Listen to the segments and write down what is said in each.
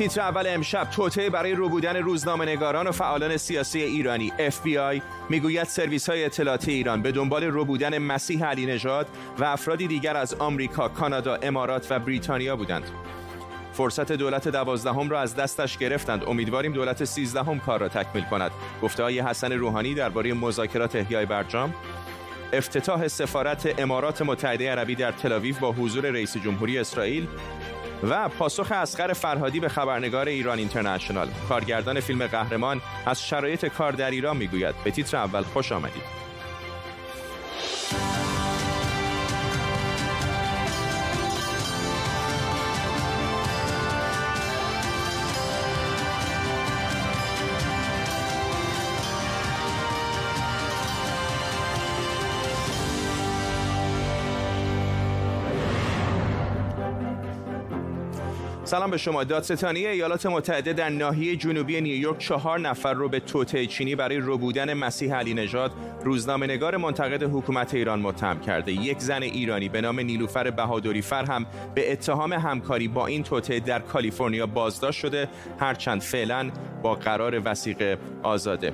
تیتر اول امشب توطعه برای روبودن روزنامه‌نگاران و فعالان سیاسی ایرانی. FBI می‌گوید سرویس های اطلاعاتی ایران به دنبال روبودن مسیح علی نژاد و افرادی دیگر از آمریکا، کانادا، امارات و بریتانیا بودند. فرصت دولت دوازدهم را از دستش گرفتند. امیدواریم دولت سیزدهم کار را تکمیل کند. گفته های حسن روحانی درباره مذاکرات احیای برجام. افتتاح سفارت امارات متحده عربی در تلاویو با حضور رئیس جمهوری اسرائیل. و پاسخ اسقر فرهادی به خبرنگار ایران اینترنشنال. کارگردان فیلم قهرمان از شرایط کار در ایران می‌گوید. به تیتر اول خوش آمدید. سلام به شما. دادستانی ایالات متحده در ناحیه جنوبی نیویورک چهار نفر رو به توطعه چینی برای ربودن مسیح علی نژاد روزنامه‌نگار منتقد حکومت ایران متهم کرده. یک زن ایرانی به نام نیلوفر بهادری فر هم به اتهام همکاری با این توطعه در کالیفرنیا بازداشت شده. هرچند فعلا با قرار وسیقه آزاده.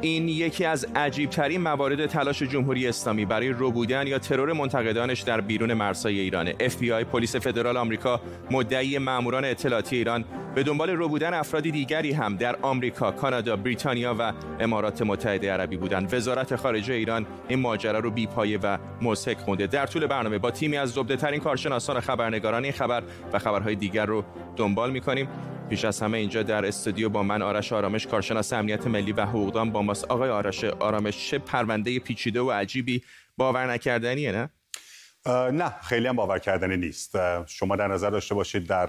این یکی از عجیبترین موارد تلاش جمهوری اسلامی برای ربودن یا ترور منتقدانش در بیرون مرزهای ایرانه. FBI پلیس فدرال آمریکا مدعی ماموران اطلاعاتی ایران به دنبال ربودن افرادی دیگری هم در آمریکا، کانادا، بریتانیا و امارات متحده عربی بودند. وزارت خارجه ایران این ماجرا رو بیپایه و مضحک خونده. در طول برنامه با تیمی از زبده ترین کارشناسان و خبرنگاران این خبر و خبرهای دیگر رو دنبال می‌کنیم. پیش از همه اینجا در استودیو با من آرش آرامش کارشناس امنیت ملی و حقوقدان با ماست آقای آرش آرامش چه پرونده پیچیده و عجیبی باور نکردنیه نه نه خیلی هم باور کردنی نیست شما در نظر داشته باشید در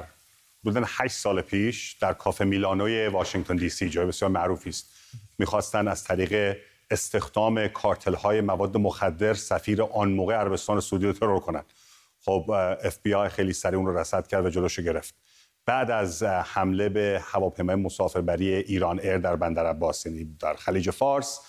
حدود 8 سال پیش در کافه میلانوی واشنگتن دی سی جای بسیار معروفی است. می‌خواستن از طریق استخدام کارتل های مواد مخدر سفیر آن موقع عربستان سعودی رو ترور کنند خب اف بی آی خیلی سریع اون رو رصد کرد و جلوشو گرفت. بعد از حمله به هواپیمای مسافربری ایران ایر در بندر عباس یعنی در خلیج فارس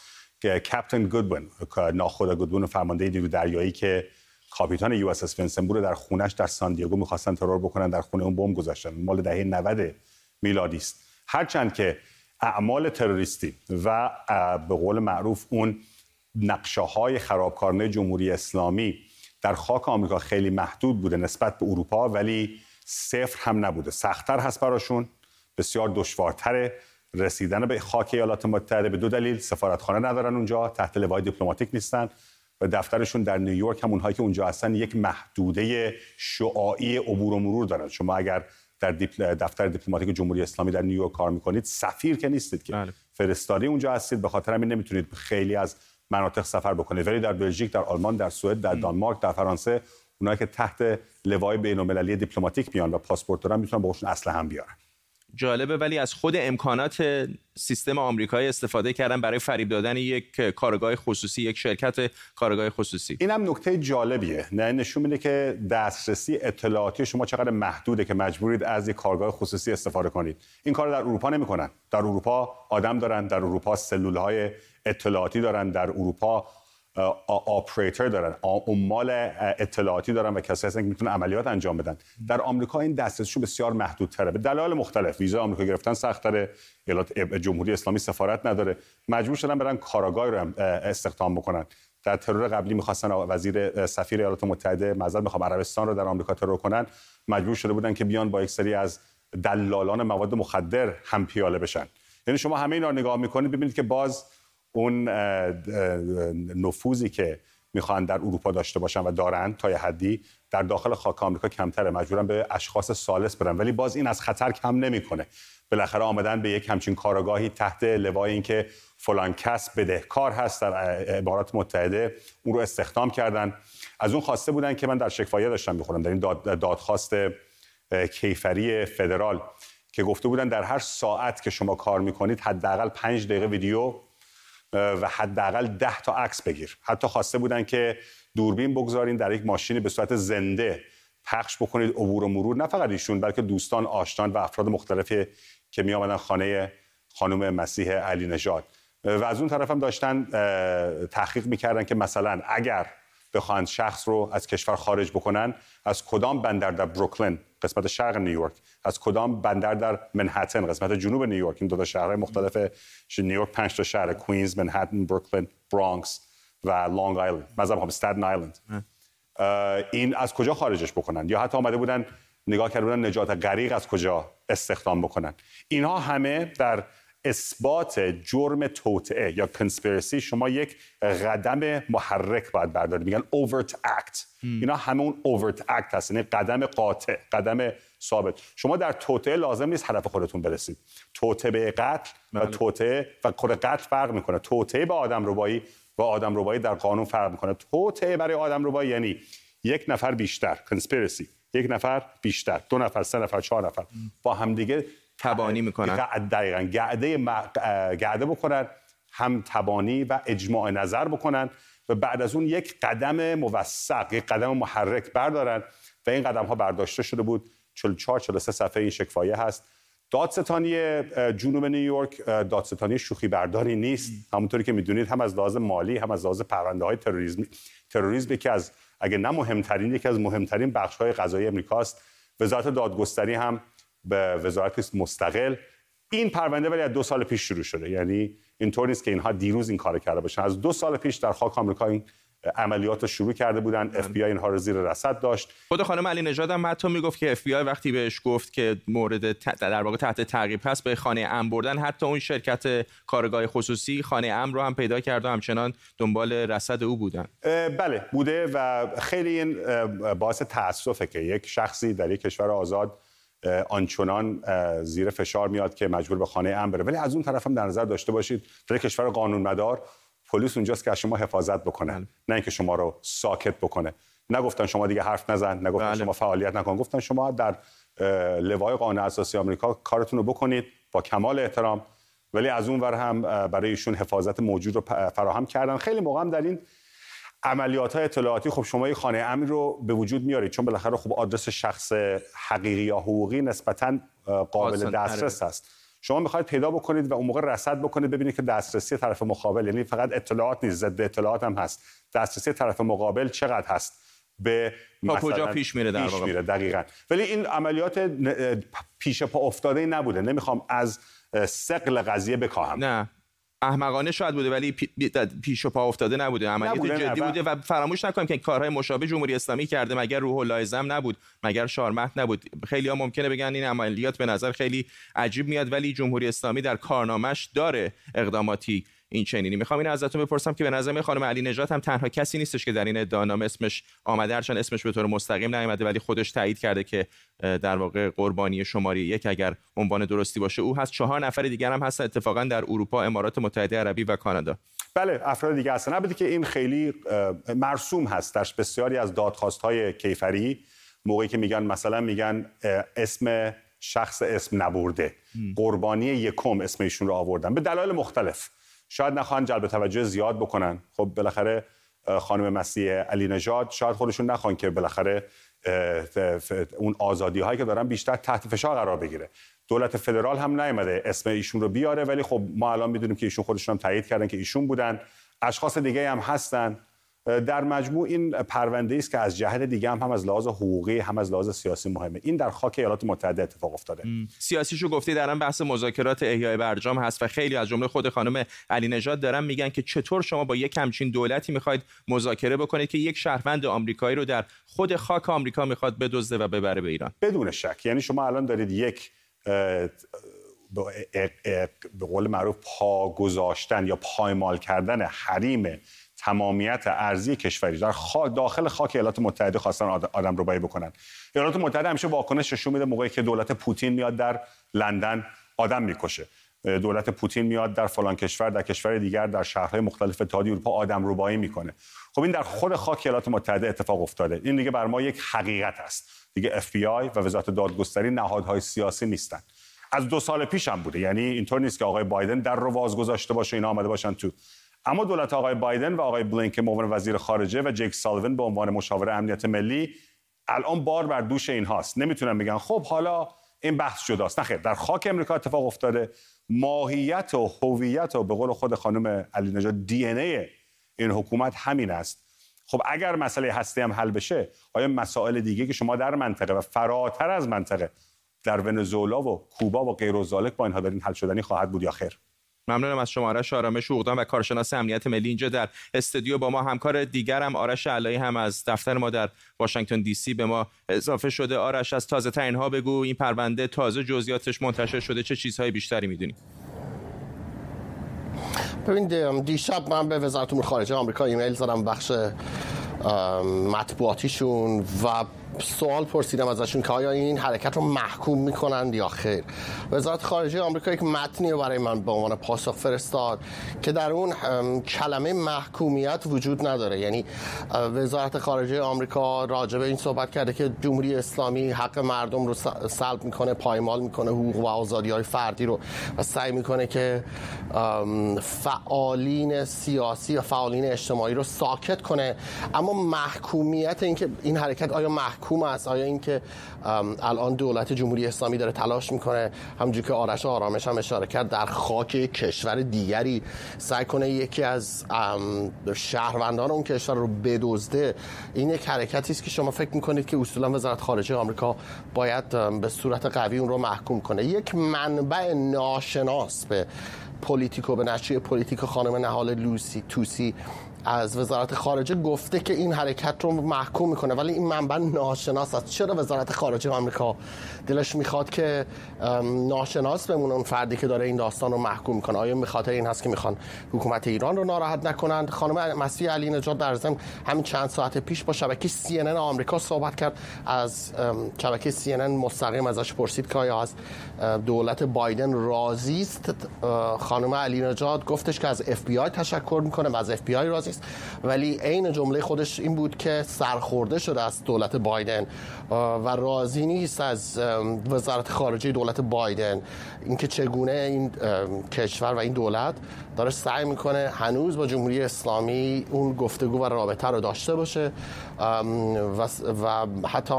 که captain گودوین ناخدا گودوین فرمانده نیرو دریایی که کاپیتان USS رو در خونش در سان دیگو می‌خواستن ترور بکنن در خونه اون بمب گذاشتن. مال دهه 90 میلادی است. هرچند که اعمال تروریستی و به قول معروف اون نقشه های خرابکارانه جمهوری اسلامی در خاک آمریکا خیلی محدود بوده نسبت به اروپا ولی صفر هم نبوده. سختتر هست براشون بسیار دشوارتره رسیدن به خاک ایالات متحده به دو دلیل سفارتخانه ندارن اونجا تحت لوای دیپلماتیک نیستن. و دفترشون در نیویورک هم اونهایی که اونجا هستن یک محدوده شعاعی عبور و مرور دارن. شما اگر در دفتر دیپلماتیک جمهوری اسلامی در نیویورک کار می‌کنید سفیر که نیستید که. بله. فرستادی اونجا هستید به خاطر همین نمی‌تونید خیلی از مناطق سفر بکنید. ولی در بلژیک در آلمان در سوئد در دانمارک در فرانسه اونایی که تحت لوای بین‌المللی دیپلماتیک میان و پاسپورت دارن می‌تونن باهاشون اصل هم بیارن. جالبه ولی از خود امکانات سیستم آمریکایی استفاده کردن برای فریب دادن یک کارگاه خصوصی یک شرکت کارگاه خصوصی. این هم نکته جالبیه. نه نشون میده که دسترسی اطلاعاتی شما چقدر محدوده که مجبورید از یک کارگاه خصوصی استفاده کنید. این کار در اروپا نمی‌کنن. در اروپا آدم دارن در اروپا سلول های اطلاعاتی دارن در اروپا آپریتر دارن. عمال اطلاعاتی دارن و کسایی هستن که می‌تونن عملیات انجام بدن. در آمریکا این دسترسیشون بسیار محدودتره. به دلایل مختلف. ویزا آمریکا گرفتن سخت‌تره ایالات جمهوری اسلامی سفارت نداره. مجبور شدن برن کاراگاهی رو استخدام بکنن. در ترور قبلی می‌خواستن وزیر سفیر ایالات متحده معذرت می‌خوام عربستان رو در آمریکا ترور کنن. مجبور شده بودن که بیان با یک سری از دلالان مواد مخدر هم پیاله بشن. یعنی شما همه اینا رو نگاه می‌کنید ببینید که باز اون نفوذی که می‌خوان در اروپا داشته باشن و دارن تا حدی در داخل خاک آمریکا کمتره. مجبورن به اشخاص سالس برن. ولی باز این از خطر کم نمی‌کنه. بالاخره آمدن به یک همچین کارگاهی تحت لوای اینکه فلان کس بدهکار هست در امارات متحده اون رو استخدام کردن. از اون خواسته بودن که من در شکفایه داشتم می‌خورم در این دادخواست کیفری فدرال که گفته بودن در هر ساعت که شما کار می‌کنید حداقل پنج دقیقه ویدیو و حداقل ده تا عکس بگیر. حتی خواسته بودن که دوربین بگذارین در یک ماشینی به صورت زنده پخش بکنید عبور و مرور. نه فقط ایشون بلکه دوستان آشنان و افراد مختلفی که می آمدن خانه خانم مسیح علی نژاد. و از اون طرف هم داشتن تحقیق می‌کردن که مثلا اگر بخواهند شخص رو از کشور خارج بکنن از کدام بندر در بروکلین قسمت شرق نیویورک از کدام بندر در منهتن قسمت جنوب نیویورک این دو تا شهرهای مختلف نیویورک پنج تا شهر کوینز منهتن بروکلین برانکس و لانگ آیلند. مثلا استاتن آیلند. این از کجا خارجش بکنن؟ یا حتی آمده بودن نگاه کرده بودن نجات غریق از کجا استخدام بکنن؟ اینها همه در اثبات جرم توطعه یا کنسپیرسی شما یک قدم محرک باید بردارید. میگن overt act. اینا همه اون overt act هست یعنی قدم قاطع قدم ثابت. شما در توطعه لازم نیست هدف خودتون برسید. توطعه به قتل و بله. توطعه و خود قتل فرق می‌کنه. توطعه به آدم ربایی و آدم ربایی در قانون فرق می‌کنه. توطعه برای آدم ربایی یعنی یک نفر بیشتر کنسپیرسی یک نفر بیشتر دو نفر سه نفر چهار نفر. با همدیگه تبانی می‌کنن. دقیقا. گعده, گعده بکنن هم تبانی و اجماع نظر بکنن و بعد از اون یک قدم موثق یک قدم محرک بردارن و این قدم ها برداشته شده بود. 44 43 صفحه این شکفایه هست. دادستانی جنوب نیویورک دادستانی شوخی برداری نیست. همونطوری که می‌دونید هم از لحاظ مالی هم از لحاظ پرونده های تروریسم تروریسم که از اگه نه مهمترین یکی از مهمترین بخش های قضایی امریکاست. وزارت دادگستری هم به وزارت مستقل. این پرونده ولی از دو سال پیش شروع شده. یعنی اینطور نیست که اینها دیروز این کار کرده باشن. از دو سال پیش در خاک آمریکا این عملیات رو شروع کرده بودن. اف بی آی اینها رو زیر رصد داشت. خود خانم علی نژاد هم حتی می‌گفت که اف بی آی وقتی بهش گفت که مورد در واقع تحت تعقیب هست به خانه ام بردن. حتی اون شرکت کارآگاه خصوصی خانه ام رو هم پیدا کرد و همچنان دنبال رصد او بودن. بله بوده و خیلی این باعث تاسفه که یک شخصی در یک کشور آزاد آنچنان زیر فشار میاد که مجبور به خانه ام بره. ولی از اون طرف هم در نظر داشته باشید در کشور قانون مدار پلیس اونجاست که از شما حفاظت بکنه بله. نه اینکه شما رو ساکت بکنه. نگفتن شما دیگه حرف نزن نگفتن بله. شما فعالیت نکن. گفتن شما در لوای قانون اساسی آمریکا کارتون رو بکنید با کمال احترام. ولی از اون ور هم برای ایشون حفاظت موجود رو فراهم کردن. خیلی موقع هم در این عملیات های اطلاعاتی خب شما یه خانه امن رو به وجود میارید. چون بالاخره خب آدرس شخص حقیقی یا حقوقی نسبتا قابل دسترس هست. شما می‌خواید پیدا بکنید و اون موقع رصد بکنید ببینید که دسترسی طرف مقابل یعنی فقط اطلاعات نیست ضد اطلاعات هم هست. دسترسی طرف مقابل چقدر هست؟ به تا کجا پیش میره در پیش میره دقیقاً. ولی این عملیات پیش پا افتاده نبوده. نمی‌خوام از سقل قضیه بکاهم. نه. احمقانه شاید بوده ولی پیش و پا افتاده نبوده. عملیات جدی بوده و فراموش نکنیم که کارهای مشابه جمهوری اسلامی کرده مگر روح الله نبود مگر شارمت نبود. خیلی ها ممکنه بگن این عملیات به نظر خیلی عجیب میاد ولی جمهوری اسلامی در کارنامش داره اقداماتی این چنینی. می‌خوام این ازتون بپرسم که به نظر خانم علی نجات هم تنها کسی نیستش که در این ادعانامه اسمش آمده هرچند اسمش به طور مستقیم نیامده ولی خودش تایید کرده که در واقع قربانی شماری یک اگر عنوان درستی باشه او هست. چهار نفر دیگر هم هست اتفاقا در اروپا امارات متحده عربی و کانادا. بله افراد دیگه هستن. نبودی که این خیلی مرسوم هست. در بسیاری از دادخواست های کیفری موقعی که میگن مثلا میگن اسم شخص اسم نبرده. قربانی یکم اسم ایشون رو آوردن. به دلایل مختلف. شاید نخواهن جلب توجه زیاد بکنن. خب بالاخره خانم مسیح علی نژاد شاید خودشون نخوان که بالاخره اون آزادی هایی که دارن بیشتر تحت فشار قرار بگیره. دولت فدرال هم نیامده اسم ایشون رو بیاره ولی خب ما الان می‌دونیم که ایشون خودشون هم تایید کردن که ایشون بودن. اشخاص دیگه هم هستن. در مجموع این پرونده است که از جهت دیگه هم هم از لحاظ حقوقی هم از لحاظ سیاسی مهمه. این در خاک ایالات متحده اتفاق افتاده. سیاسیشو گفتی در بحث مذاکرات احیای برجام هست و خیلی از جمله خود خانم علی نژاد دارن میگن که چطور شما با یک همچین دولتی می‌خواید مذاکره بکنید که یک شهروند آمریکایی رو در خود خاک آمریکا می‌خواد بدزده و ببره به ایران. بدون شک. یعنی شما الان دارید یک به قول معروف پا گذاشتن یا پایمال کردن حریم تمامیت ارزی کشوری در داخل خاک ایالات متحده خواستن آدم رو بکنن. ایالات متحده همیشه واکنش نشون میده موقعی که دولت پوتین میاد در لندن آدم می‌کشه. دولت پوتین میاد در فلان کشور در کشور دیگر در شهرهای مختلف اتحادیه اروپا آدم روبایی می‌کنه. خب این در خود خاک ایالات متحده اتفاق افتاده. این دیگه بر ما یک حقیقت است. دیگه اف بی آی و وزارت دادگستری نهادهای سیاسی نیستن. از دو سال پیش هم بوده. یعنی اینطور نیست که آقای بایدن در رو واز گذاشته باشه اینا آمده باشن تو اما دولت آقای بایدن و آقای بلینکن به عنوان وزیر خارجه و جیک سالیوان به عنوان مشاور امنیت ملی الان بار بر دوش این هاست. نمی‌تونن بگن خب حالا این بحث جداست نخیر در خاک امریکا اتفاق افتاده. ماهیت و هویت و به قول خود خانم علی نژاد دی این حکومت همین است. خب اگر مسئله هستی هم حل بشه آیا مسائل دیگه که شما در منطقه و فراتر از منطقه در ونزوئلا و کوبا و غیر با اینها دارین حل شدنی خواهد بود یا خیر؟ ممنونم از شما آرش آرامش اوغدان و کارشناس امنیت ملی اینجا در استودیو با ما. همکار دیگرم آرش علایی هم از دفتر ما در واشنگتن دی سی به ما اضافه شده. آرش از تازه ترین ها بگو. این پرونده تازه جزئیاتش منتشر شده. چه چیزهای بیشتری می‌دونی؟ ببین دیشب من به وزارت امور خارجه آمریکا ایمیل زدم بخش مطبوعاتیشون و سوال پرسیدم ازشون که آیا این حرکت رو محکوم می‌کنند یا خیر؟ وزارت خارجه آمریکا یک متنی برای من به عنوان پاسخ فرستاد که در اون کلمه محکومیت وجود نداره. یعنی وزارت خارجه آمریکا راجع به این صحبت کرده که جمهوری اسلامی حق مردم رو سلب می‌کنه پایمال می‌کنه حقوق و آزادی های فردی رو و سعی می‌کنه که فعالین سیاسی و فعالین اجتماعی رو ساکت کنه. اما محکومیت اینکه این حرکت آیا محکوم محکوم است. آیا اینکه الان دولت جمهوری اسلامی داره تلاش می‌کنه همونجوری که آرش آرامش هم اشاره کرد در خاک کشور دیگری سعی کنه یکی از شهروندان اون کشور رو بدزده این یک حرکتی است که شما فکر می‌کنید که اصولا وزارت خارجه آمریکا باید به صورت قوی اون رو محکوم کنه. یک منبع ناشناس به پلیتیکو به نشریه پلیتیکو خانم نهال لوسی توسی از وزارت خارجه گفته که این حرکت رو محکوم می‌کنه ولی این منبع ناشناس است. چرا وزارت خارجه آمریکا دلش می‌خواد که ناشناس بمونه اون فردی که داره این داستان رو محکوم می‌کنه؟ آیا به خاطر این هست که می‌خوان حکومت ایران رو ناراحت نکنند؟ خانم مسیح علی نژاد در ضمن همین چند ساعت پیش با شبکه CNN آمریکا صحبت کرد. از شبکه CNN مستقیم ازش پرسید که آیا از دولت بایدن راضی است؟ خانم علی نجات گفتش که از اف بی آی تشکر می‌کنه و از آی راضی است ولی عین جمله خودش این بود که سرخورده شده از دولت بایدن و راضی نیست از وزارت خارجه دولت بایدن. اینکه چگونه این کشور و این دولت داره سعی می‌کنه هنوز با جمهوری اسلامی اون گفتگو و رابطه رو داشته باشه و, حتی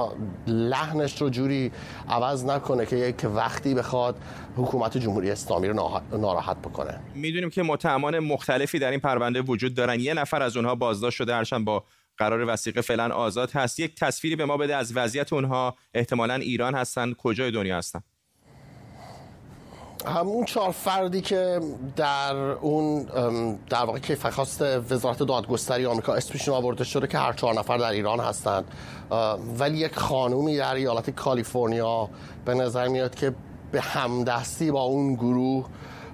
لحنش رو جوری عوض نکنه که یک وقتی بخواد حکومت جمهوری اسلامی رو ناراحت بکنه. می‌دونیم که متهمان مختلفی در این پرونده وجود دارن. یه نفر از اونها بازداشت شده هرچند با قرار وسیقه فعلا آزاد هست. یک تصویری به ما بده از وضعیت اونها. احتمالا ایران هستن. کجای دنیا هستن؟ همون چهار فردی که در اون در واقع کیف خواست وزارت دادگستری آمریکا اسمشون آورده شده که هر چهار نفر در ایران هستند. ولی یک خانومی در ایالت کالیفرنیا به نظر میاد که به همدستی با اون گروه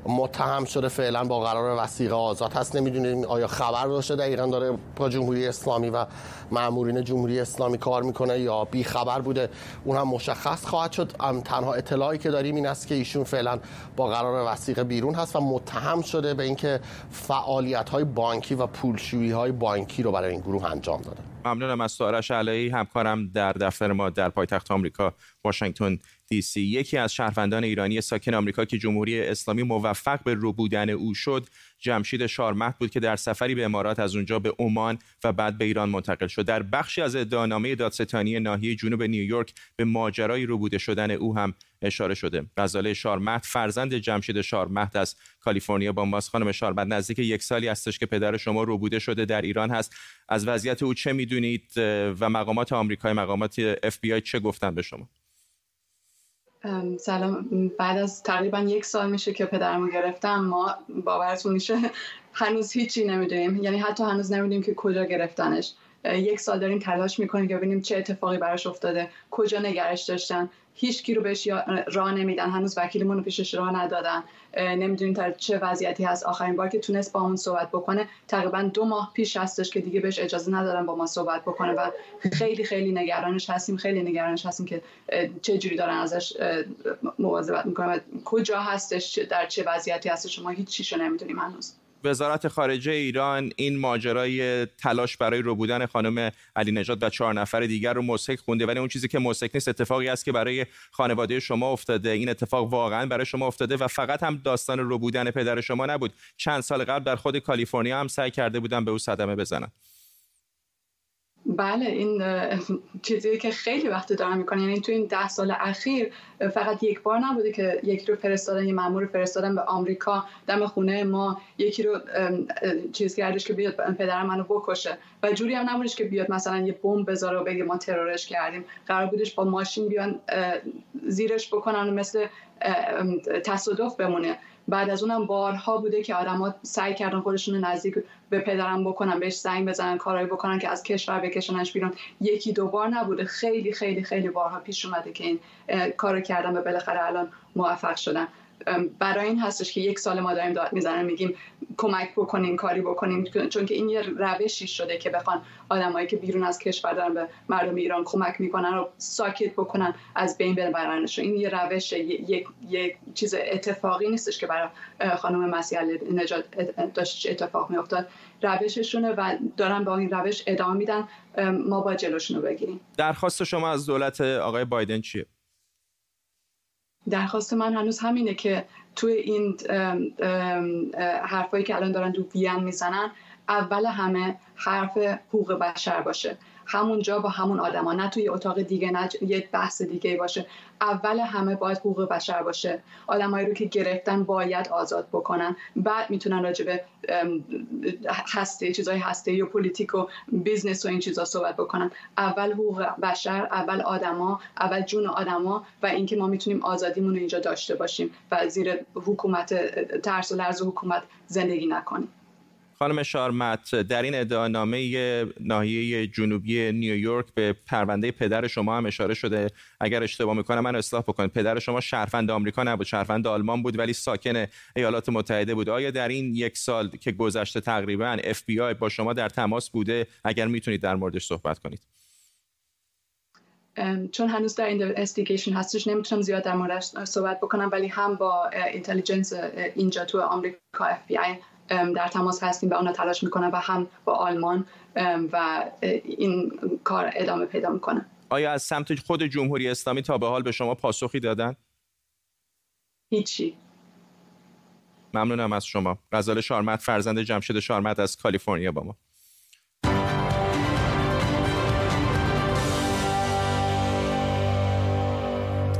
متهم شده فعلا با قرار وسیقه آزاد هست. نمی‌دونیم آیا خبر داشته دقیقا داره با جمهوری اسلامی و مامورین جمهوری اسلامی کار می‌کنه یا بی خبر بوده؟ اون هم مشخص خواهد شد. تنها اطلاعی که داریم این است که ایشون فعلا با قرار وسیقه بیرون هست و متهم شده به اینکه فعالیت های بانکی و پولشویی های بانکی رو برای این گروه انجام داده. ممنونم از سوارش علایی همکارم در دفتر ما در پایتخت آمریکا واشنگتن دی سی یکی از شهروندان ایرانی ساکن آمریکا که جمهوری اسلامی موفق به رو بودن او شد جمشید شارمهد بود که در سفری به امارات از اونجا به عمان و بعد به ایران منتقل شد. در بخشی از ادعانامه دادستانی ناحیه جنوب نیویورک به ماجرای روبوده شدن او هم اشاره شده. غزاله شارمهد فرزند جمشید شارمهد از کالیفرنیا با خانم شارمهد نزدیک یک سالی هستش که پدر شما روبوده شده در ایران هست. از وضعیت او چه می‌دونید و مقامات آمریکای مقامات اف بی آی چه گفتن به شما؟ سلام. بعد از تقریبا یک سال میشه که پدرمو گرفتم. ما باورتون میشه هنوز هیچی نمی‌دونیم. یعنی حتی هنوز نمی‌دونیم که کجا گرفتنش. یک سال داریم تلاش می‌کنیم که ببینیم چه اتفاقی براش افتاده کجا نگرش داشتن. هیچ کی رو بهش راه نمیدن. هنوز وکیلمون رو پیشش راه ندادن. نمی‌دونیم تا چه وضعیتی هست. آخرین بار که تونست با اون صحبت بکنه تقریبا دو ماه پیش هستش که دیگه بهش اجازه ندادن با ما صحبت بکنه و خیلی خیلی نگرانش هستیم. خیلی نگرانش هستیم که چه جوری دارن ازش مواظبت می‌کنن کجا هستش در چه وضعیتی هستش. شما هیچ چیشو نمی‌دونیم هنوز. وزارت خارجه ایران این ماجرای تلاش برای رو بودن خانم علی نجات و چهار نفر دیگر رو مسک خونده. ولی اون چیزی که مسک نیست اتفاقی است که برای خانواده شما افتاده. این اتفاق واقعا برای شما افتاده و فقط هم داستان رو بودن پدر شما نبود. چند سال قبل در خود کالیفرنیا هم سعی کرده بودن به او صدمه بزنن بله این چیزی که خیلی وقت دارم می‌کنه یعنی تو این ده سال اخیر فقط یک بار نبوده که یکی رو فرستادن یه مامور فرستادن به آمریکا. دم خونه ما یکی رو چیز کردش که بیاد پدر منو بکشه. و جوری هم نبودش که بیاد مثلا یه بمب بذاره و بگه ما ترورش کردیم. قرار بودش با ماشین بیان زیرش بکنن مثل تصادف بمونه. بعد از اونم بارها بوده که آدما سعی کردن خودشون نزدیک به پدرم بکنن بهش زنگ بزنن کارایی بکنن که از کشور بکشنش بیرون. یکی دو بار نبوده. خیلی خیلی خیلی بارها پیش اومده که این کارو کردن و بالاخره الان موفق شدن. برای این هستش که یک سال ما داریم داد می‌زنن میگیم کمک بکنیم کاری بکنیم چون که این یه روشی شده که بخوان آدمایی که بیرون از کشور دارن به مردم ایران کمک می‌کنن رو ساکت بکنن از بین ببرنش این یه روش یک یک چیز اتفاقی نیستش که برای خانم مسیح نجات داشت اتفاق میافتاد. روششونه و دارن با این روش ادامه میدن. ما با جلوشون رو بگیریم. درخواست شما از دولت آقای بایدن چیه؟ درخواست من هنوز همینه که توی این حرفایی که الان دارن تو وین می‌زنن اول همه حرف حقوق بشر باشه. همونجا با همون آدما نه توی اتاق دیگه نه یه بحث دیگه باشه. اول همه باید حقوق بشر باشه. آدمایی رو که گرفتن باید آزاد بکنن. بعد می‌تونن راجع به هسته چیزای هسته و politic و business و این چیزا صحبت بکنن. اول حقوق بشر اول آدما اول جون آدما و اینکه ما می‌تونیم آزادیمون رو اینجا داشته باشیم و زیر حکومت ترس و لرز حکومت زندگی نکنیم. خانم شارمهد در این ادعانامه ناحیه جنوبی نیویورک به پرونده پدر شما هم اشاره شده. اگر اشتباه می‌کنم من اصلاح بکنم پدر شما شهروند آمریکا نبود شهروند آلمان بود ولی ساکن ایالات متحده بود. آیا در این یک سال که گذشته تقریبا اف بی آی با شما در تماس بوده؟ اگر می‌تونید در موردش صحبت کنید. چون هنوز در investigation هستش نمی‌تونم زیاد در موردش صحبت بکنم ولی هم با intelligence اینجا تو آمریکا اف بی آی در تماس هستیم و اونا تلاش می‌کنن و هم با آلمان و این کار ادامه پیدا می‌کنه آیا از سمت خود جمهوری اسلامی تا به حال به شما پاسخی دادن؟ هیچی. ممنونم از شما. غزال شارمت فرزند جمشید شارمت از کالیفرنیا با ما.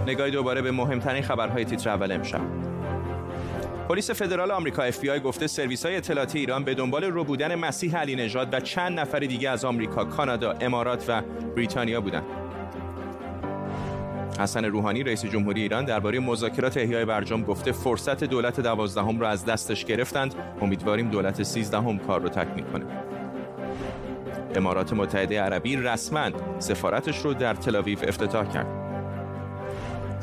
نگاهی دوباره به مهمترین خبرهای تیتر اول امشب. پلیس فدرال آمریکا آی گفته سرویس های اطلاعاتی ایران به دنبال رو بودن مسیح علی نژاد و چند نفر دیگه از آمریکا، کانادا، امارات و بریتانیا بودند. حسن روحانی رئیس جمهوری ایران درباره مذاکرات احیای برجام گفته فرصت دولت دوازدهم را از دستش گرفتند. امیدواریم دولت سیزدهم کار رو تکمیل کنه. امارات متحده عربی رسما سفارتش رو در تلاویو افتتاح کرد.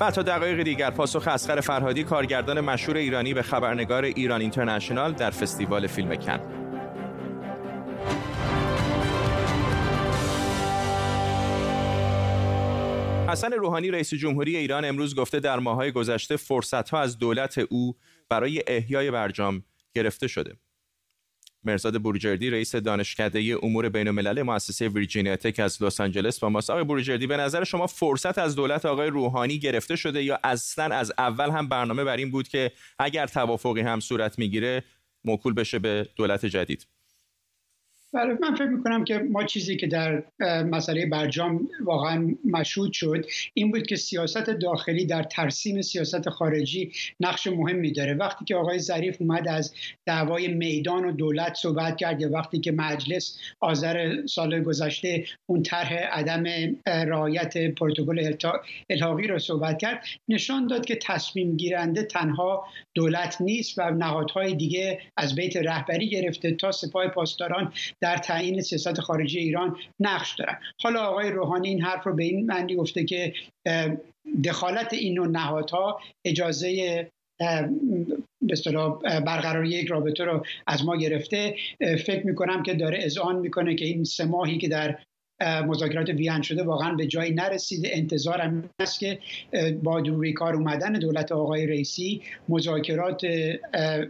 و تا دقایق دیگر پاسخ اسخر فرهادی کارگردان مشهور ایرانی به خبرنگار ایران اینترنشنال در فستیوال فیلم کن حسن روحانی رئیس جمهوری ایران امروز گفته در ماهای گذشته فرصتها از دولت او برای احیای برجام گرفته شده. مرزاد بورجردی رئیس دانشکده امور بین الملل مؤسسه ویرجینیا تک از لس آنجلس با ماست آقای بورجردی به نظر شما فرصت از دولت آقای روحانی گرفته شده یا اصلا از اول هم برنامه بر این بود که اگر توافقی هم صورت می‌گیره موکول بشه به دولت جدید؟ بله من فکر می‌کنم که ما چیزی که در مسئله برجام واقعا مشهود شد این بود که سیاست داخلی در ترسیم سیاست خارجی نقش مهمی داره. وقتی که آقای ظریف اومد از دعوای میدان و دولت صحبت کرد یا وقتی که مجلس آذر سال گذشته اون طرح عدم رعایت پروتکل الحاقی رو صحبت کرد نشان داد که تصمیم گیرنده تنها دولت نیست و نهادهای دیگه از بیت رهبری گرفته تا سپاه پاسداران در تعیین سیاست خارجی ایران نقش دارن. حالا آقای روحانی این حرف رو به این معنی گفته که دخالت این نوع نهادها اجازه به برقراری یک رابطه رو از ما گرفته. فکر می‌کنم که داره اذعان می‌کنه که این سه ماهی که در مذاکرات وین شده واقعا به جایی نرسیده. انتظارم است که با دوری کار اومدن دولت آقای رئیسی مذاکرات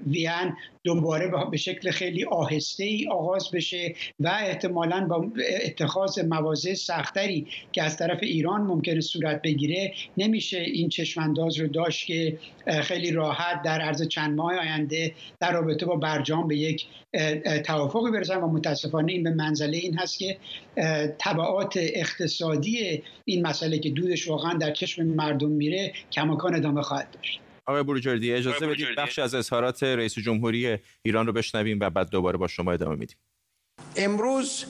وین دوباره به شکل خیلی آهسته ای آغاز بشه و احتمالا با اتخاذ مواضع سختری که از طرف ایران ممکنه صورت بگیره نمیشه این چشمانداز رو داشت که خیلی راحت در عرض چند ماه آینده در رابطه با برجام به یک توافقی برسن و متاسفانه این به منزله این هست که طبعات اقتصادی این مسئله که دودش واقعا در چشم مردم میره کماکان ادامه خواهد داشت. آقای بروجردی اجازه بدید بخشی از اظهارات رئیس جمهوری ایران رو بشنویم و بعد دوباره با شما ادامه میدیم. امروز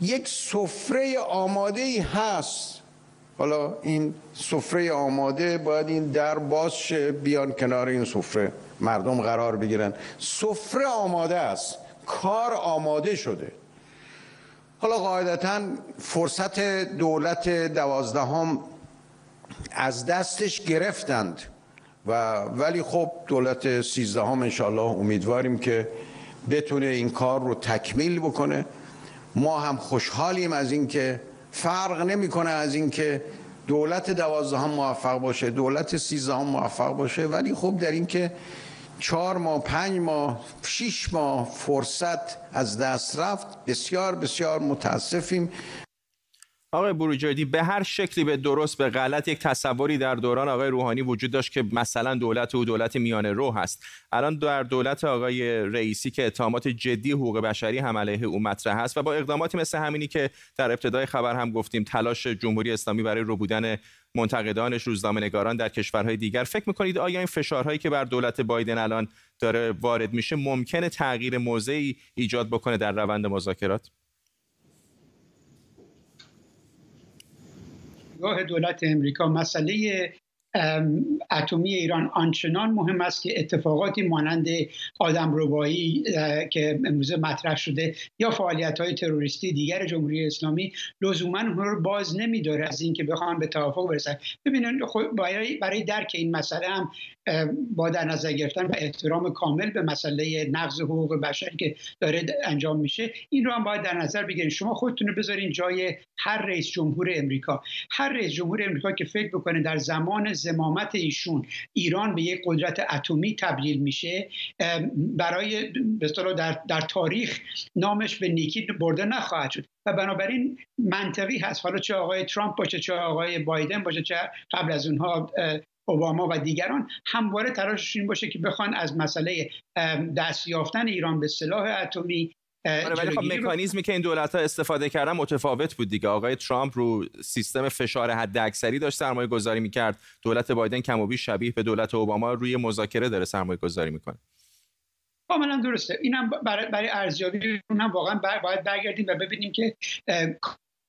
یک سفره آماده ای هست. حالا این سفره آماده باید این در باز شه بیان کنار این سفره. مردم قرار بگیرن. سفره آماده است. کار آماده شده. حالا قاعدتا فرصت دولت دوازدهم از دستش گرفتند. و ولی خب دولت سیزدهم انشالله امیدواریم که بتونه این کار رو تکمیل بکنه. ما هم خوشحالیم از اینکه فرق نمی‌کنه از اینکه دولت دوازدهم موفق باشه دولت سیزدهم موفق باشه. ولی خب در اینکه چهار ماه پنج ماه شیش ماه فرصت از دست رفت بسیار بسیار متاسفیم. آقای بروجردی به هر شکلی به درست به غلط یک تصوری در دوران آقای روحانی وجود داشت که مثلا دولت او دولت میانه رو هست الان در دولت آقای رئیسی که اتهامات جدی حقوق بشری هم علیه او مطرح هست و با اقداماتی مثل همینی که در ابتدای خبر هم گفتیم تلاش جمهوری اسلامی برای رو بودن منتقدانش نگاران در کشورهای دیگر. فکر می‌کنید آیا این فشارهایی که بر دولت بایدن الان داره وارد میشه ممکنه تغییر موضعی ایجاد بکنه در روند مذاکرات؟ نگاه دولت امریکا مسئله اتمی ایران آنچنان مهم است که اتفاقاتی مانند آدم ربایی که امروزه مطرح شده یا فعالیت های تروریستی دیگر جمهوری اسلامی لزوما رو باز نمیداره از اینکه بخوان به توافق برسن. ببینید خب برای درک این مسئله هم با در نظر گرفتن و احترام کامل به مسئله نقض حقوق بشری که داره انجام میشه این رو هم باید در نظر بگیرید شما خودتون رو بذارین جای هر رئیس جمهور امریکا. هر رئیس جمهور امریکا که فکر بکنه در زمان زمامت ایشون. ایران به یک قدرت اتمی تبدیل میشه. برای به در, در تاریخ نامش به نیکی برده نخواهد شد. و بنابراین منطقی هست. حالا چه آقای ترامپ باشه چه آقای بایدن باشه چه قبل از اونها اوباما و دیگران همواره تلاشش این باشه که بخوان از مسئله دست یافتن ایران به سلاح اتمی آره ولی خب مکانیزمی که این دولت ها استفاده کردن متفاوت بود دیگه. آقای ترامپ رو سیستم فشار حد اکثری داشت سرمایه گذاری می‌کرد. دولت بایدن کم و بیش شبیه به دولت اوباما روی مذاکره داره سرمایه گذاری می‌کنه کاملا درسته. اینم برای برای ارزیابی اونم واقعا باید برگردیم و ببینیم که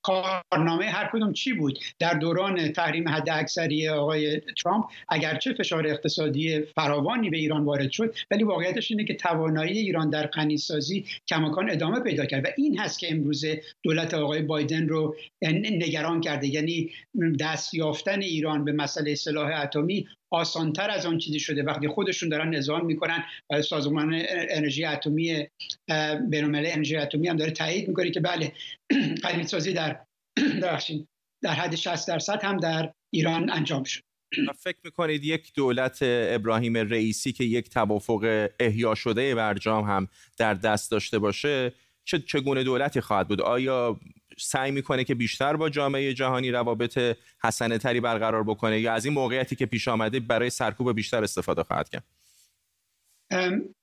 کارنامه هر کدوم چی بود؟ در دوران تحریم حد اکثری آقای ترامپ اگرچه فشار اقتصادی فراوانی به ایران وارد شد ولی واقعیتش اینه که توانایی ایران در غنیسازی کماکان ادامه پیدا کرد و این هست که امروز دولت آقای بایدن رو نگران کرده. یعنی دست یافتن ایران به مسئله سلاح اتمی آسانتر از آن چیزی شده. وقتی خودشون دارن نظام می‌کنن سازمان انرژی اتمی بینالملل انرژی اتمی هم داره تایید می‌کنه که بله سازی در در حد 60 درصد هم در ایران انجام شد. فکر می‌کنید یک دولت ابراهیم رئیسی که یک توافق احیا شده برجام هم در دست داشته باشه چه چگونه دولتی خواهد بود؟ آیا سعی می‌کنه که بیشتر با جامعه جهانی روابط حسنه تری برقرار بکنه یا از این موقعیتی که پیش آمده برای سرکوب بیشتر استفاده خواهد کرد؟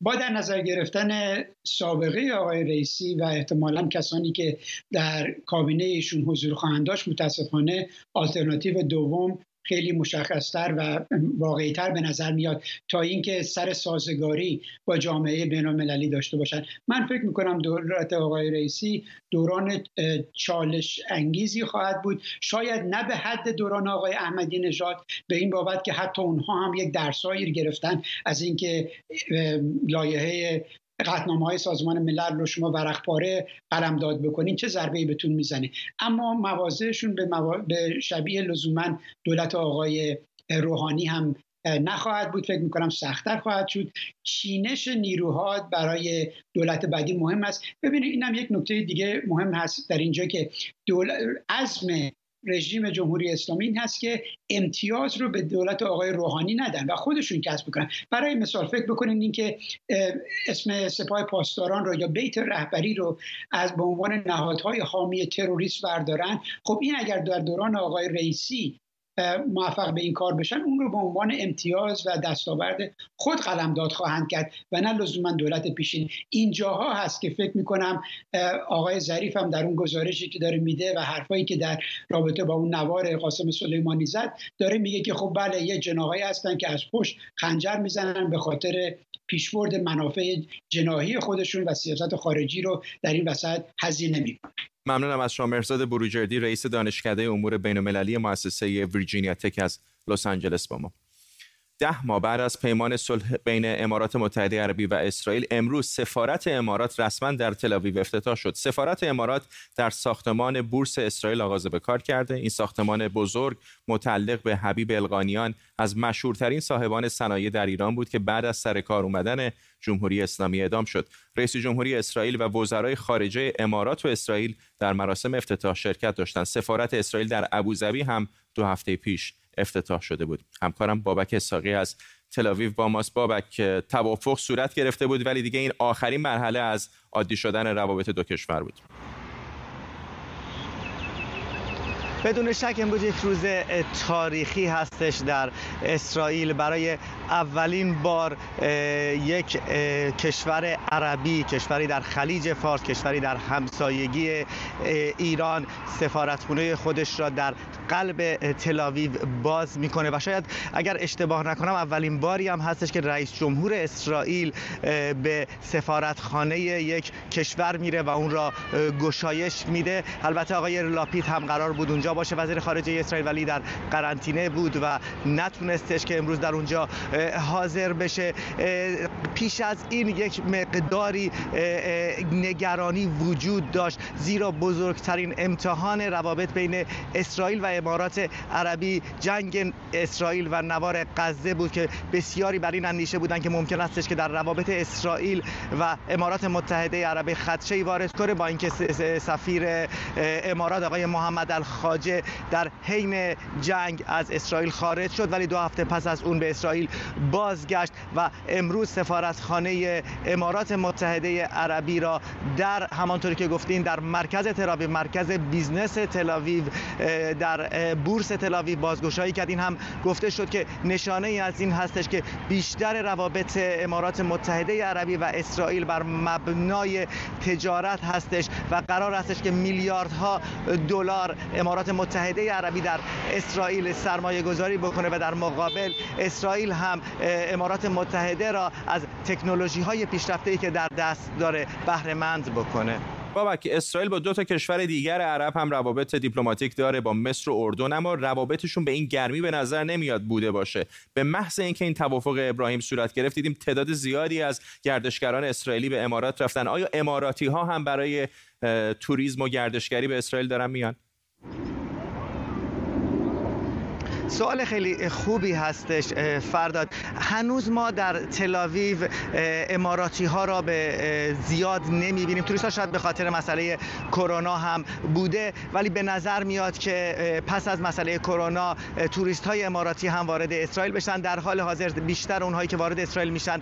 با در نظر گرفتن سابقه آقای رئیسی و احتمالا کسانی که در کابینه ایشون حضور خواهند داشت متاسفانه آلترناتیو دوم خیلی مشخصتر و واقعیتر به نظر میاد تا اینکه سر سازگاری با جامعه بین المللی داشته باشند من فکر می‌کنم دولت آقای رئیسی دوران چالش انگیزی خواهد بود. شاید نه به حد دوران آقای احمدی نژاد به این بابت که حتی اونها هم یک درسایی گرفتن از اینکه لایحه قطنامه های سازمان ملل رو شما ورق پاره قلمداد بکنین چه ضربه ای بهتون می‌زنه؟ اما موازهشون به, به شبیه لزوما دولت آقای روحانی هم نخواهد بود. فکر می‌کنم سختتر خواهد شد. چینش نیروها برای دولت بعدی مهم است. ببینید اینم یک نکته دیگه مهم هست در اینجا که دول... عزم رژیم جمهوری اسلامی این هست که امتیاز رو به دولت آقای روحانی ندن و خودشون کسب بکنن برای مثال فکر بکنید اینکه اسم سپاه پاسداران رو یا بیت رهبری رو از به عنوان نهادهای حامی تروریست بردارن. خب این اگر در دوران آقای رئیسی موفق به این کار بشن اون رو به عنوان امتیاز و دستاورد خود قلمداد خواهند کرد و نه لزوما دولت پیشین. اینجاها هست که فکر می‌کنم آقای ظریف هم در اون گزارشی که داره میده و حرفایی که در رابطه با اون نوار قاسم سلیمانی زد داره میگه که خب بله یه جناهایی هستن که از پشت خنجر می‌زنن به خاطر پیشبرد منافع جناهی خودشون و سیاست خارجی رو در این وسط هزینه می‌کنن. ممنونم از شما. مرزاد بروجردی رئیس دانشکده امور بین‌المللی مؤسسه ویرجینیا تک از لس آنجلس با ما. ده ماه بعد از پیمان صلح بین امارات متحده عربی و اسرائیل امروز سفارت امارات رسما در تل افتتاح شد. سفارت امارات در ساختمان بورس اسرائیل آغاز به کار کرده. این ساختمان بزرگ متعلق به حبیب القانیان از مشهورترین صاحبان صنایع در ایران بود که بعد از سر کار اومدن جمهوری اسلامی اعدام شد. رئیس جمهوری اسرائیل و وزرای خارجه امارات و اسرائیل در مراسم افتتاح شرکت داشتند. سفارت اسرائیل در ابوظبی هم دو هفته پیش افتتاح شده بود. همکارم بابک اساقی از تلاویو با ماست. بابک توافق صورت گرفته بود ولی دیگه این آخرین مرحله از عادی شدن روابط دو کشور بود. بدون شک امروز یک روز تاریخی هستش در اسرائیل. برای اولین بار یک کشور عربی کشوری در خلیج فارس کشوری در همسایگی ایران سفارتخونه خودش را در قلب تلاویو باز می‌کنه. و شاید اگر اشتباه نکنم اولین باری هم هستش که رئیس جمهور اسرائیل به سفارتخانه یک کشور میره و اون را گشایش میده. البته آقای لاپیت هم قرار بود اونجا باشه وزیر خارجه اسرائیل ولی در قرنطینه بود و نتونستش که امروز در اونجا حاضر بشه. پیش از این یک مقداری نگرانی وجود داشت. زیرا بزرگترین امتحان روابط بین اسرائیل و امارات عربی جنگ اسرائیل و نوار غزه بود که بسیاری بر این اندیشه بودند که ممکن استش که در روابط اسرائیل و امارات متحده عربی خدشه وارد کنه. با اینکه سفیر امارات آقای محمد الخاجه در حین جنگ از اسرائیل خارج شد ولی دو هفته پس از اون به اسرائیل بازگشت و امروز سفارتخانه امارات متحده عربی را در همانطوری که گفتین در مرکز تلاویو مرکز business تلاویو در بورس تلاویو بازگشایی کرد. این هم گفته شد که نشانه ای از این هستش که بیشتر روابط امارات متحده عربی و اسرائیل بر مبنای تجارت هستش و قرار هستش که میلیاردها دلار امارات متحده عربی در اسرائیل سرمایه گذاری بکنه و در مقابل اسرائیل هم امارات متحده را از تکنولوژی های پیشرفته ای که در دست داره بهره مند بکنه. بابک اسرائیل با دو تا کشور دیگر عرب هم روابط دیپلماتیک داره با مصر و اردن اما روابطشون به این گرمی به نظر نمیاد بوده باشه. به محض اینکه این توافق ابراهیم صورت گرفت دیدیم تعداد زیادی از گردشگران اسرائیلی به امارات رفتن. آیا اماراتی ها هم برای توریسم و گردشگری به اسرائیل دارن میان؟ سوال خیلی خوبی هستش فرداد. هنوز ما در تلاویو اماراتی ها را به زیاد نمی بینیم توریست ها شاید به خاطر مسئله کرونا هم بوده ولی به نظر میاد که پس از مسئله کرونا توریست های اماراتی هم وارد اسرائیل بشن. در حال حاضر بیشتر اونهایی که وارد اسرائیل میشن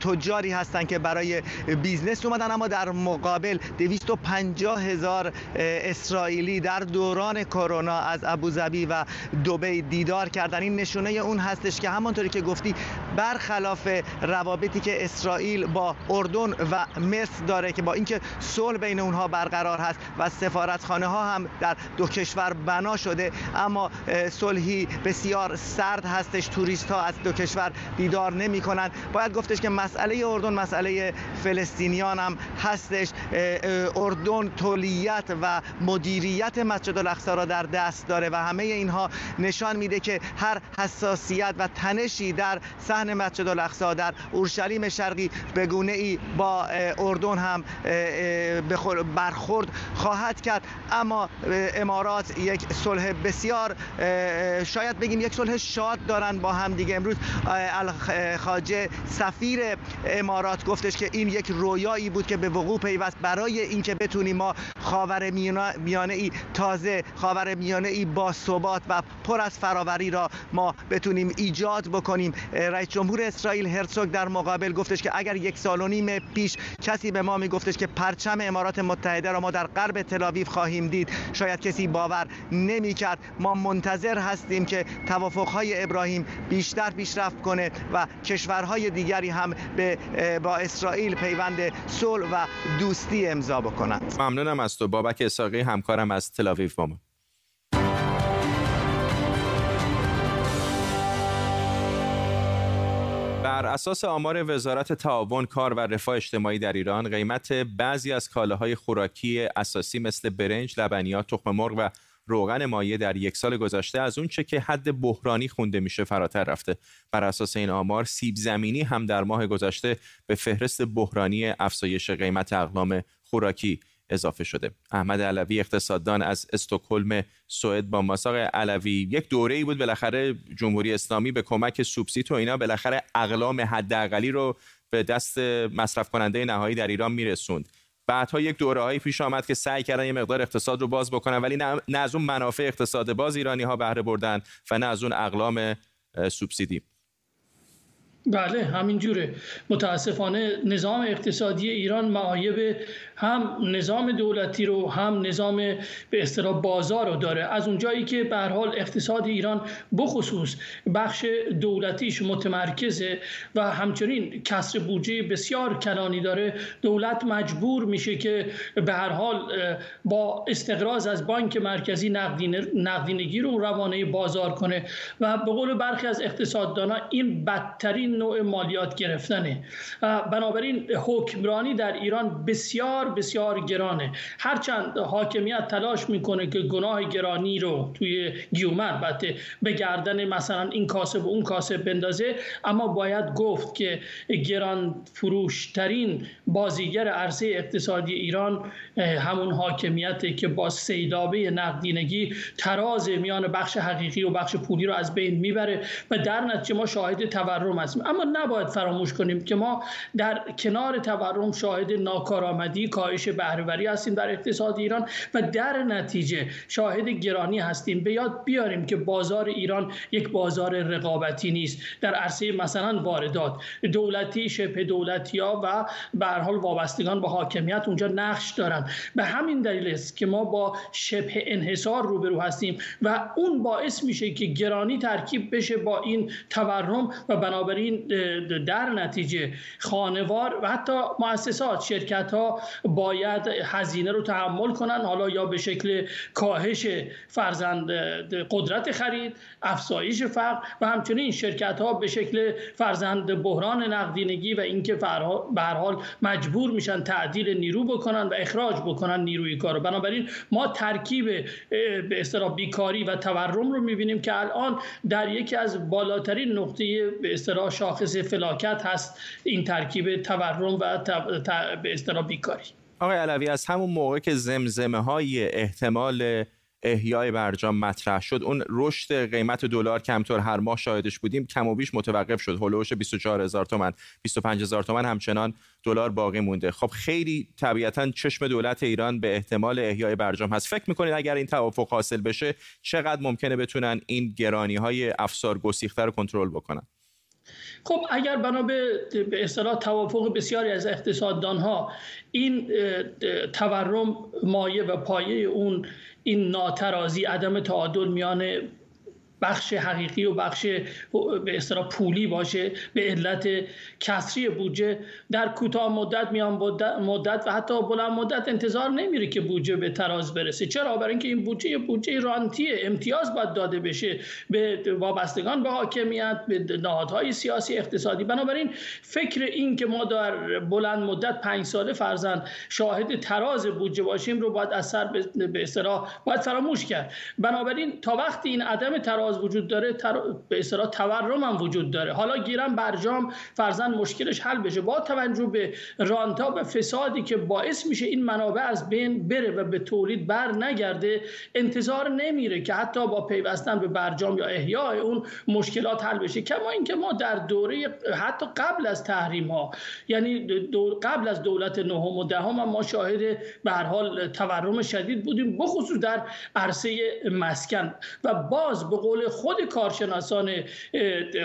تجاری هستن که برای business اومدن. اما در مقابل 250 هزار اسرائیلی در دوران کرونا از ابوظبی و دبی دید دیدار کردن. این نشونه اون هستش که همانطوری که گفتی برخلاف روابطی که اسرائیل با اردن و مصر داره که با اینکه صلح بین اونها برقرار هست و سفارتخانه ها هم در دو کشور بنا شده اما صلحی بسیار سرد هستش. توریست ها از دو کشور دیدار نمی کنند باید گفتش که مسئله اردن مسئله فلسطینیان هم هستش. اردن تولیت و مدیریت مسجد الاقصی را در دست داره و همه اینها نشان میده که هر حساسیت و تنشی در صحن مسجد الاقصا در اورشلیم شرقی به گونه ای با اردن هم برخورد خواهد کرد. اما امارات یک صلح بسیار شاید بگیم یک صلح شاد دارن با هم دیگه. امروز خاجه سفیر امارات گفتش که این یک رویایی بود که به وقوع پیوست. برای اینکه بتونیم ما خاور میانه ای تازه خاور میانه ای با ثبات و پر از فراوری را ما بتونیم ایجاد بکنیم. رئیس جمهور اسرائیل هرسوگ در مقابل گفتش که اگر یک سال و نیم پیش کسی به ما میگفتش که پرچم امارات متحده را ما در غرب تل خواهیم دید شاید کسی باور نمی‌کرد. ما منتظر هستیم که توافقهای ابراهیم بیشتر پیشرفت کنه و کشورهای دیگری هم به با اسرائیل پیوند صلح و دوستی امضا بکنند. ممنونم از تو بابک اساقی همکارم از تلاویو با بر اساس آمار وزارت تعاون کار و رفاه اجتماعی در ایران قیمت بعضی از کالاهای خوراکی اساسی مثل برنج، لبنیات، تخم مرغ و روغن مایع در یک سال گذشته از اون چه که حد بحرانی خونده میشه فراتر رفته. بر اساس این آمار سیب زمینی هم در ماه گذشته به فهرست بحرانی افزایش قیمت اقلام خوراکی اضافه شده. احمد علوی اقتصاددان از استکهلم سوئد با ماساق علوی. یک دوره ای بود بالاخره جمهوری اسلامی به کمک سوبسید و اینا بالاخره اقلام حداقلی رو به دست مصرف کننده نهایی در ایران میرسوند. بعدها یک دوره هایی پیش آمد که سعی کردن یه مقدار اقتصاد رو باز بکنن ولی نه از اون منافع اقتصاد باز ایرانی ها بهره بردن و نه از اون اقلام سوبسیدی. بله همینجوره. متاسفانه نظام اقتصادی ایران معایب هم نظام دولتی رو هم نظام به اصطلاح بازار رو داره. از اونجایی که به حال اقتصاد ایران بخصوص بخش دولتیش متمرکزه و همچنین کسر بودجه بسیار کلانی داره دولت مجبور میشه که به هر حال با استقراض از بانک مرکزی نقدینگی رو روانه بازار کنه. و به قول برخی از اقتصاددانان این بدترین نوع مالیات گرفتنه. بنابراین حکمرانی در ایران بسیار بسیار گرانه. هرچند حاکمیت تلاش می‌کنه که گناه گرانی رو توی گیومه البته به گردن مثلا این کاسب و اون کاسب بندازه. اما باید گفت که گران فروشترین بازیگر عرصه اقتصادی ایران همون حاکمیت که با سیدابه نقدینگی تراز میان بخش حقیقی و بخش پولی رو از بین می‌بره. و در نتیجه ما شاهد تورم هستیم اما نباید فراموش کنیم که ما در کنار تورم شاهد ناکارآمدی کاهش بهرهوری هستیم در اقتصاد ایران و در نتیجه شاهد گرانی هستیم. به یاد بیاریم که بازار ایران یک بازار رقابتی نیست. در عرصه مثلا واردات دولتی شبه دولتی ها و به حال وابستگان به حاکمیت اونجا نقش دارن. به همین دلیل است که ما با شبه انحصار روبرو هستیم و اون باعث میشه که گرانی ترکیب بشه با این تورم و بنابراین در نتیجه خانوار و حتی مؤسسات شرکت ها باید هزینه رو تحمل کنن حالا یا به شکل کاهش فرزند قدرت خرید افزایش فقر و همچنین شرکت ها به شکل فرزند بحران نقدینگی و اینکه به هر حال مجبور میشن تعدیل نیرو بکنن و اخراج بکنن نیروی کار بنابراین ما ترکیب به اصطلاح بیکاری و تورم رو می‌بینیم که الان در یکی از بالاترین نقطه به اصطلاح شاخص فلاکت هست. این ترکیب تورم و به اصطلاح بیکاری. آقای علوی از همون موقع که زمزمه های احتمال احیای برجام مطرح شد اون رشد قیمت دلار کمتر هر ماه شاهدش بودیم کم و بیش متوقف شد. هلوش 24 هزار تومن 25 هزار تومن همچنان دلار باقی مونده. خب خیلی طبیعتا چشم دولت ایران به احتمال احیای برجام هست. فکر می‌کنید اگر این توافق حاصل بشه چقدر ممکنه بتونن این گرانی های افسار گسیخته رو کنترل بکنن؟ خب اگر بنا به اصطلاح توافق بسیاری از اقتصاددان ها این تورم مایه و پایه اون این ناترازی عدم تعادل میان بخش حقیقی و بخش به اصطلاح پولی باشه به علت کسری بودجه در کوتاه مدت میان مدت و حتی بلند مدت انتظار نمیره که بودجه به تراز برسه. چرا؟ برای اینکه این بودجه بودجه رانتیه امتیاز باید داده بشه به وابستگان به حاکمیت به نهادهای سیاسی اقتصادی. بنابراین فکر این که ما در بلند مدت پنج ساله فرزن شاهد تراز بودجه باشیم رو باید از سر به اصطلاح باید فراموش کرد. بنابراین تا وقتی این عدم تراز اعتراض وجود داره تر... به اصطلاح تورم هم وجود داره. حالا گیرم برجام فرزن مشکلش حل بشه. با توجه به رانتا و فسادی که باعث میشه این منابع از بین بره و به تولید بر نگرده انتظار نمیره که حتی با پیوستن به برجام یا احیای اون مشکلات حل بشه. کما اینکه ما در دوره حتی قبل از تحریم ها یعنی قبل از دولت نهم و دهم ما شاهد به هر حال تورم شدید بودیم بخصوص در عرصه مسکن. و باز به قول خود کارشناسان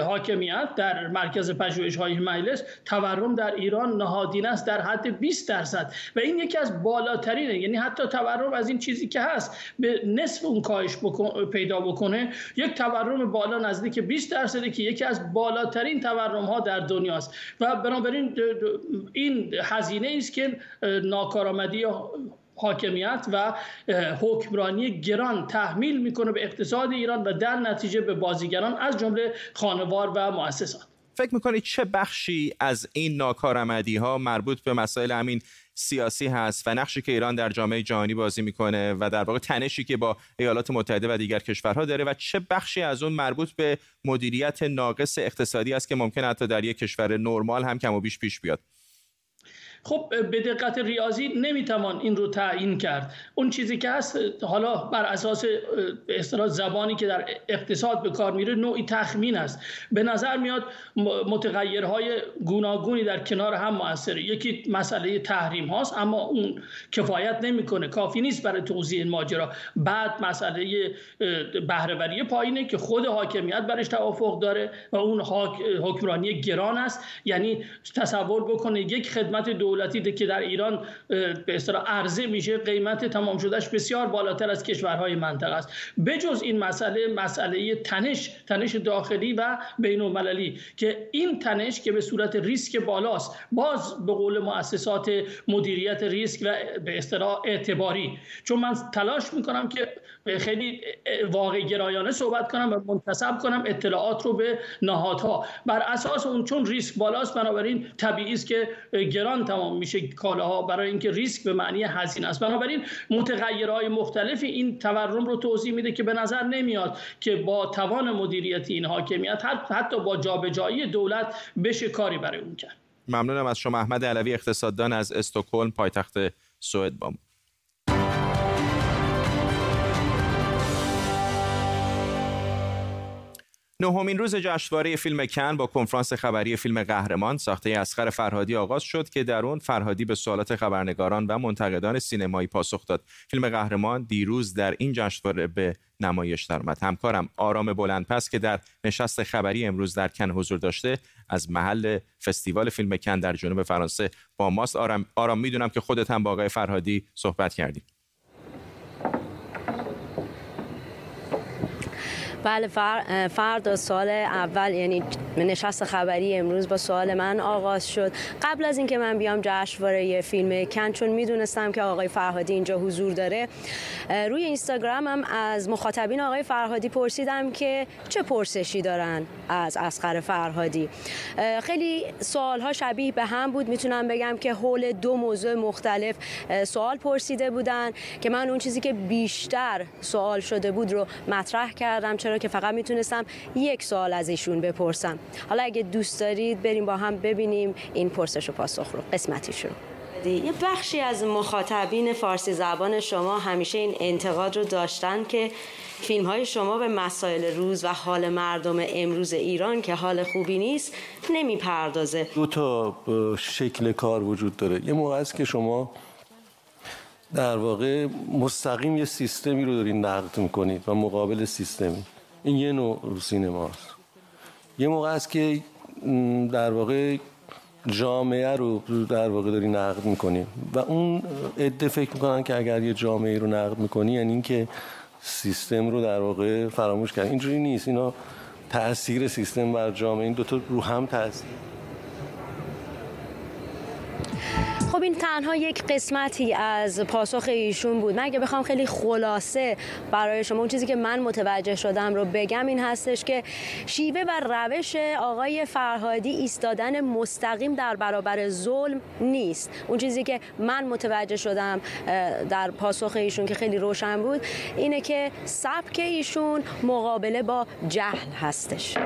حاکمیت در مرکز پژوهش های مجلس تورم در ایران نهادین است در حد 20 درصد. و این یکی از بالاترینه یعنی حتی تورم از این چیزی که هست به نصف اون کاهش پیدا بکنه یک تورم بالا نزدیک 20 درصده که یکی از بالاترین تورم ها در دنیاست و بنابراین این هزینه است که ناکارآمدی حاکمیت و حکمرانی گران تحمیل می‌کنه به اقتصاد ایران و در نتیجه به بازیگران از جمله خانوار و مؤسسات فکر می‌کنید چه بخشی از این ناکارآمدی ها مربوط به مسائل همین سیاسی هست و نقشی که ایران در جامعه جهانی بازی می‌کنه و در واقع تنشی که با ایالات متحده و دیگر کشورها داره و چه بخشی از اون مربوط به مدیریت ناقص اقتصادی است که ممکن حتی در یک کشور نرمال هم کم و بیش پیش بیاد؟ خب به دقت ریاضی نمی‌توان این رو تعیین کرد. اون چیزی که هست حالا بر اساس اصطلاح زبانی که در اقتصاد به کار میره نوعی تخمین است. به نظر میاد متغیرهای گوناگونی در کنار هم موثره. یکی مسئله تحریم هاست اما اون کفایت نمی‌کنه. کافی نیست برای توضیح این ماجرا. بعد مسئله بهرهوری پایینه که خود حاکمیت برش توافق داره و اون حکمرانی گران است. یعنی تصور بکنه یک خدمت دو دولتی که در ایران به اصطلاح عرضه میشه قیمت تمام شدهش بسیار بالاتر از کشورهای منطقه است. بجز این مسئله مسئله تنش تنش داخلی و بین المللی که این تنش که به صورت ریسک بالاست باز به قول مؤسسات مدیریت ریسک و به اصطلاح اعتباری. چون من تلاش می‌کنم که خیلی واقع گرایانه صحبت کنم و منتصب کنم اطلاعات رو به نهادها. بر اساس اون چون ریسک بالاست بنابراین طبیعی است که گران تمام میشه کالاها برای اینکه ریسک به معنی هزینه است. بنابراین متغیرهای مختلفی این تورم رو توضیح میده که به نظر نمیاد که با توان مدیریتی این حاکمیت حتی با جابجایی دولت بشه کاری برای اون کرد. ممنونم از شما احمد علوی اقتصاددان از استکهلم پایتخت سوئد بام نهمین روز جشنواره فیلم کن با کنفرانس خبری فیلم قهرمان ساخته اسخر فرهادی آغاز شد که در اون فرهادی به سوالات خبرنگاران و منتقدان سینمایی پاسخ داد. فیلم قهرمان دیروز در این جشنواره به نمایش درآمد. همکارم آرام بلندپس که در نشست خبری امروز در کن حضور داشته از محل فستیوال فیلم کن در جنوب فرانسه با ماست آرام آرام می‌دونم که خودت هم با آقای فرهادی صحبت کردیم. بله فر... فردا سال اول یعنی نشست خبری امروز با سوال من آغاز شد. قبل از اینکه من بیام جشنواره فیلم کن چون می‌دونستم که آقای فرهادی اینجا حضور داره روی اینستاگرامم از مخاطبین آقای فرهادی پرسیدم که چه پرسشی دارن از اسقر فرهادی. خیلی سوال ها شبیه به هم بود. می‌تونم بگم که حول دو موضوع مختلف سوال پرسیده بودن که من اون چیزی که بیشتر سوال شده بود رو مطرح کردم. چرا که فقط می‌تونستم یک سوال از ایشون بپرسم. حالا اگه دوست دارید بریم با هم ببینیم این پرسش و پاسخ رو. قسمتی شروع یه بخشی از مخاطبین فارسی زبان شما همیشه این انتقاد رو داشتن که فیلم های شما به مسائل روز و حال مردم امروز ایران که حال خوبی نیست نمی‌پردازه. دو تا شکل کار وجود داره. یه موقع است که شما در واقع مستقیم یه سیستمی رو دارین نقد می‌کنید و مقابل سیستمی. این یه نوع سینماست. یه موقع است که در واقع جامعه رو در واقع داری نقد می‌کنی. و اون عده فکر می‌کنن که اگر یه جامعه رو نقد می‌کنی یعنی اینکه سیستم رو در واقع فراموش کرد اینجوری نیست. اینا تاثیر سیستم بر جامعه. این دوتا رو هم تاثیر خب این تنها یک قسمتی از پاسخ ایشون بود. من اگه بخوام خیلی خلاصه برای شما اون چیزی که من متوجه شدم رو بگم این هستش که شیوه و روش آقای فرهادی ایستادن مستقیم در برابر ظلم نیست. اون چیزی که من متوجه شدم در پاسخ ایشون که خیلی روشن بود اینه که سبک ایشون مقابله با جهل هستش.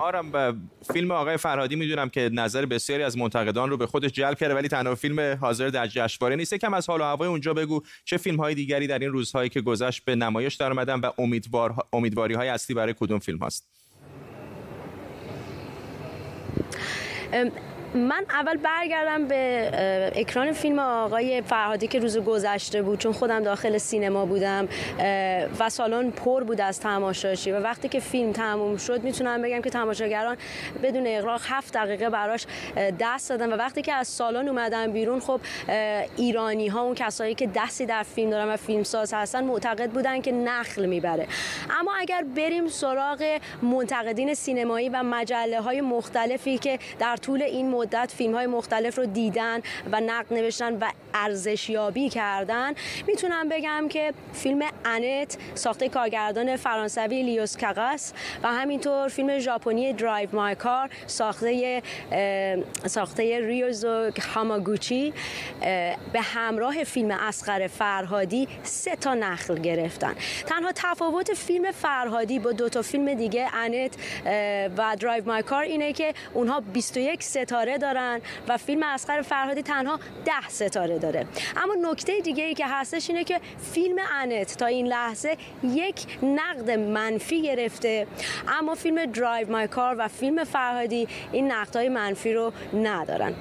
آرام فیلم آقای فرهادی می‌دونم که نظر بسیاری از منتقدان رو به خودش جلب کرده ولی تنها فیلم حاضر در جشنواره نیست. کم از حال و هوای اونجا بگو چه فیلم های دیگری در این روزهایی که گذشت به نمایش در اومدن و امیدوار امیدواری های اصلی برای کدوم فیلم هست من اول برگردم به اکران فیلم آقای فرهادی که روز گذشته بود چون خودم داخل سینما بودم و سالن پر بود از تماشاشی و وقتی که فیلم تموم شد می‌تونم بگم که تماشاگران بدون اغراق هفت دقیقه براش دست دادن و وقتی که از سالن اومدن بیرون خب ایرانی ها اون کسایی که دستی در فیلم دارن و فیلمساز هستن معتقد بودن که نخل می‌بره. اما اگر بریم سراغ منتقدین سینمایی و مجله های مختلفی که در طول این مدت فیلم های مختلف رو دیدن و نقد نوشتن و ارزشیابی کردن. می‌تونم بگم که فیلم انت ساخته کارگردان فرانسوی لئوس کاراکس و همینطور فیلم ژاپنی Drive My Car ساخته ساخته ریوسوکه هاماگوچی. به همراه فیلم اصغر فرهادی سه تا نخل گرفتن. تنها تفاوت فیلم فرهادی با دو تا فیلم دیگه انت و Drive My Car اینه که اونها 21 ستاره دارن و فیلم اصغر فرهادی تنها ده ستاره داره. اما نکته دیگه ای که هستش اینه که فیلم Annette تا این لحظه یک نقد منفی گرفته. اما فیلم Drive My Car و فیلم فرهادی این نقدهای منفی رو ندارن.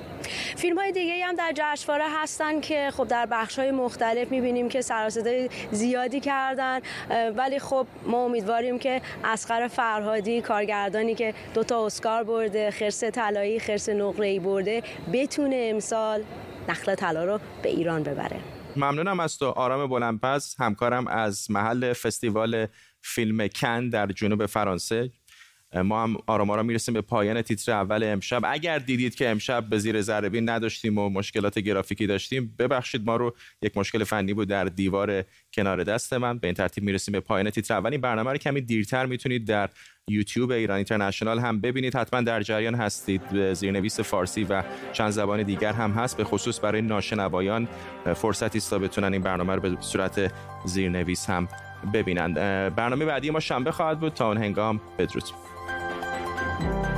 فیلم های دیگه هم در جشنواره هستن که خب در بخش های مختلف می‌بینیم که سر زیادی کردن ولی خب ما امیدواریم که اصغر فرهادی کارگردانی که دوتا اسکار برده خرس طلایی خرس نقره برده بتونه امسال نخل طلا رو به ایران ببره. ممنونم از تو آرام بلندپس. همکارم از محل فستیوال فیلم کن در جنوب فرانسه. ما هم آرام آرام می‌رسیم به پایان تیتر اول امشب. اگر دیدید که امشب به زیر ذره نداشتیم و مشکلات گرافیکی داشتیم ببخشید ما رو یک مشکل فنی بود در دیوار کنار دست من. به این ترتیب می‌رسیم به پایان تیتر اول. این برنامه رو کمی دیرتر می‌تونید در یوتیوب ایران اینترنشنال هم ببینید. حتما در جریان هستید. به زیرنویس فارسی و چند زبان دیگر هم هست. به خصوص برای ناشنوایان فرصتی است تا بتونن این برنامه رو به صورت زیرنویس هم ببینند برنامه بعدی ما شنبه خواهد بود. تا اون هنگام بدرود. Thank you.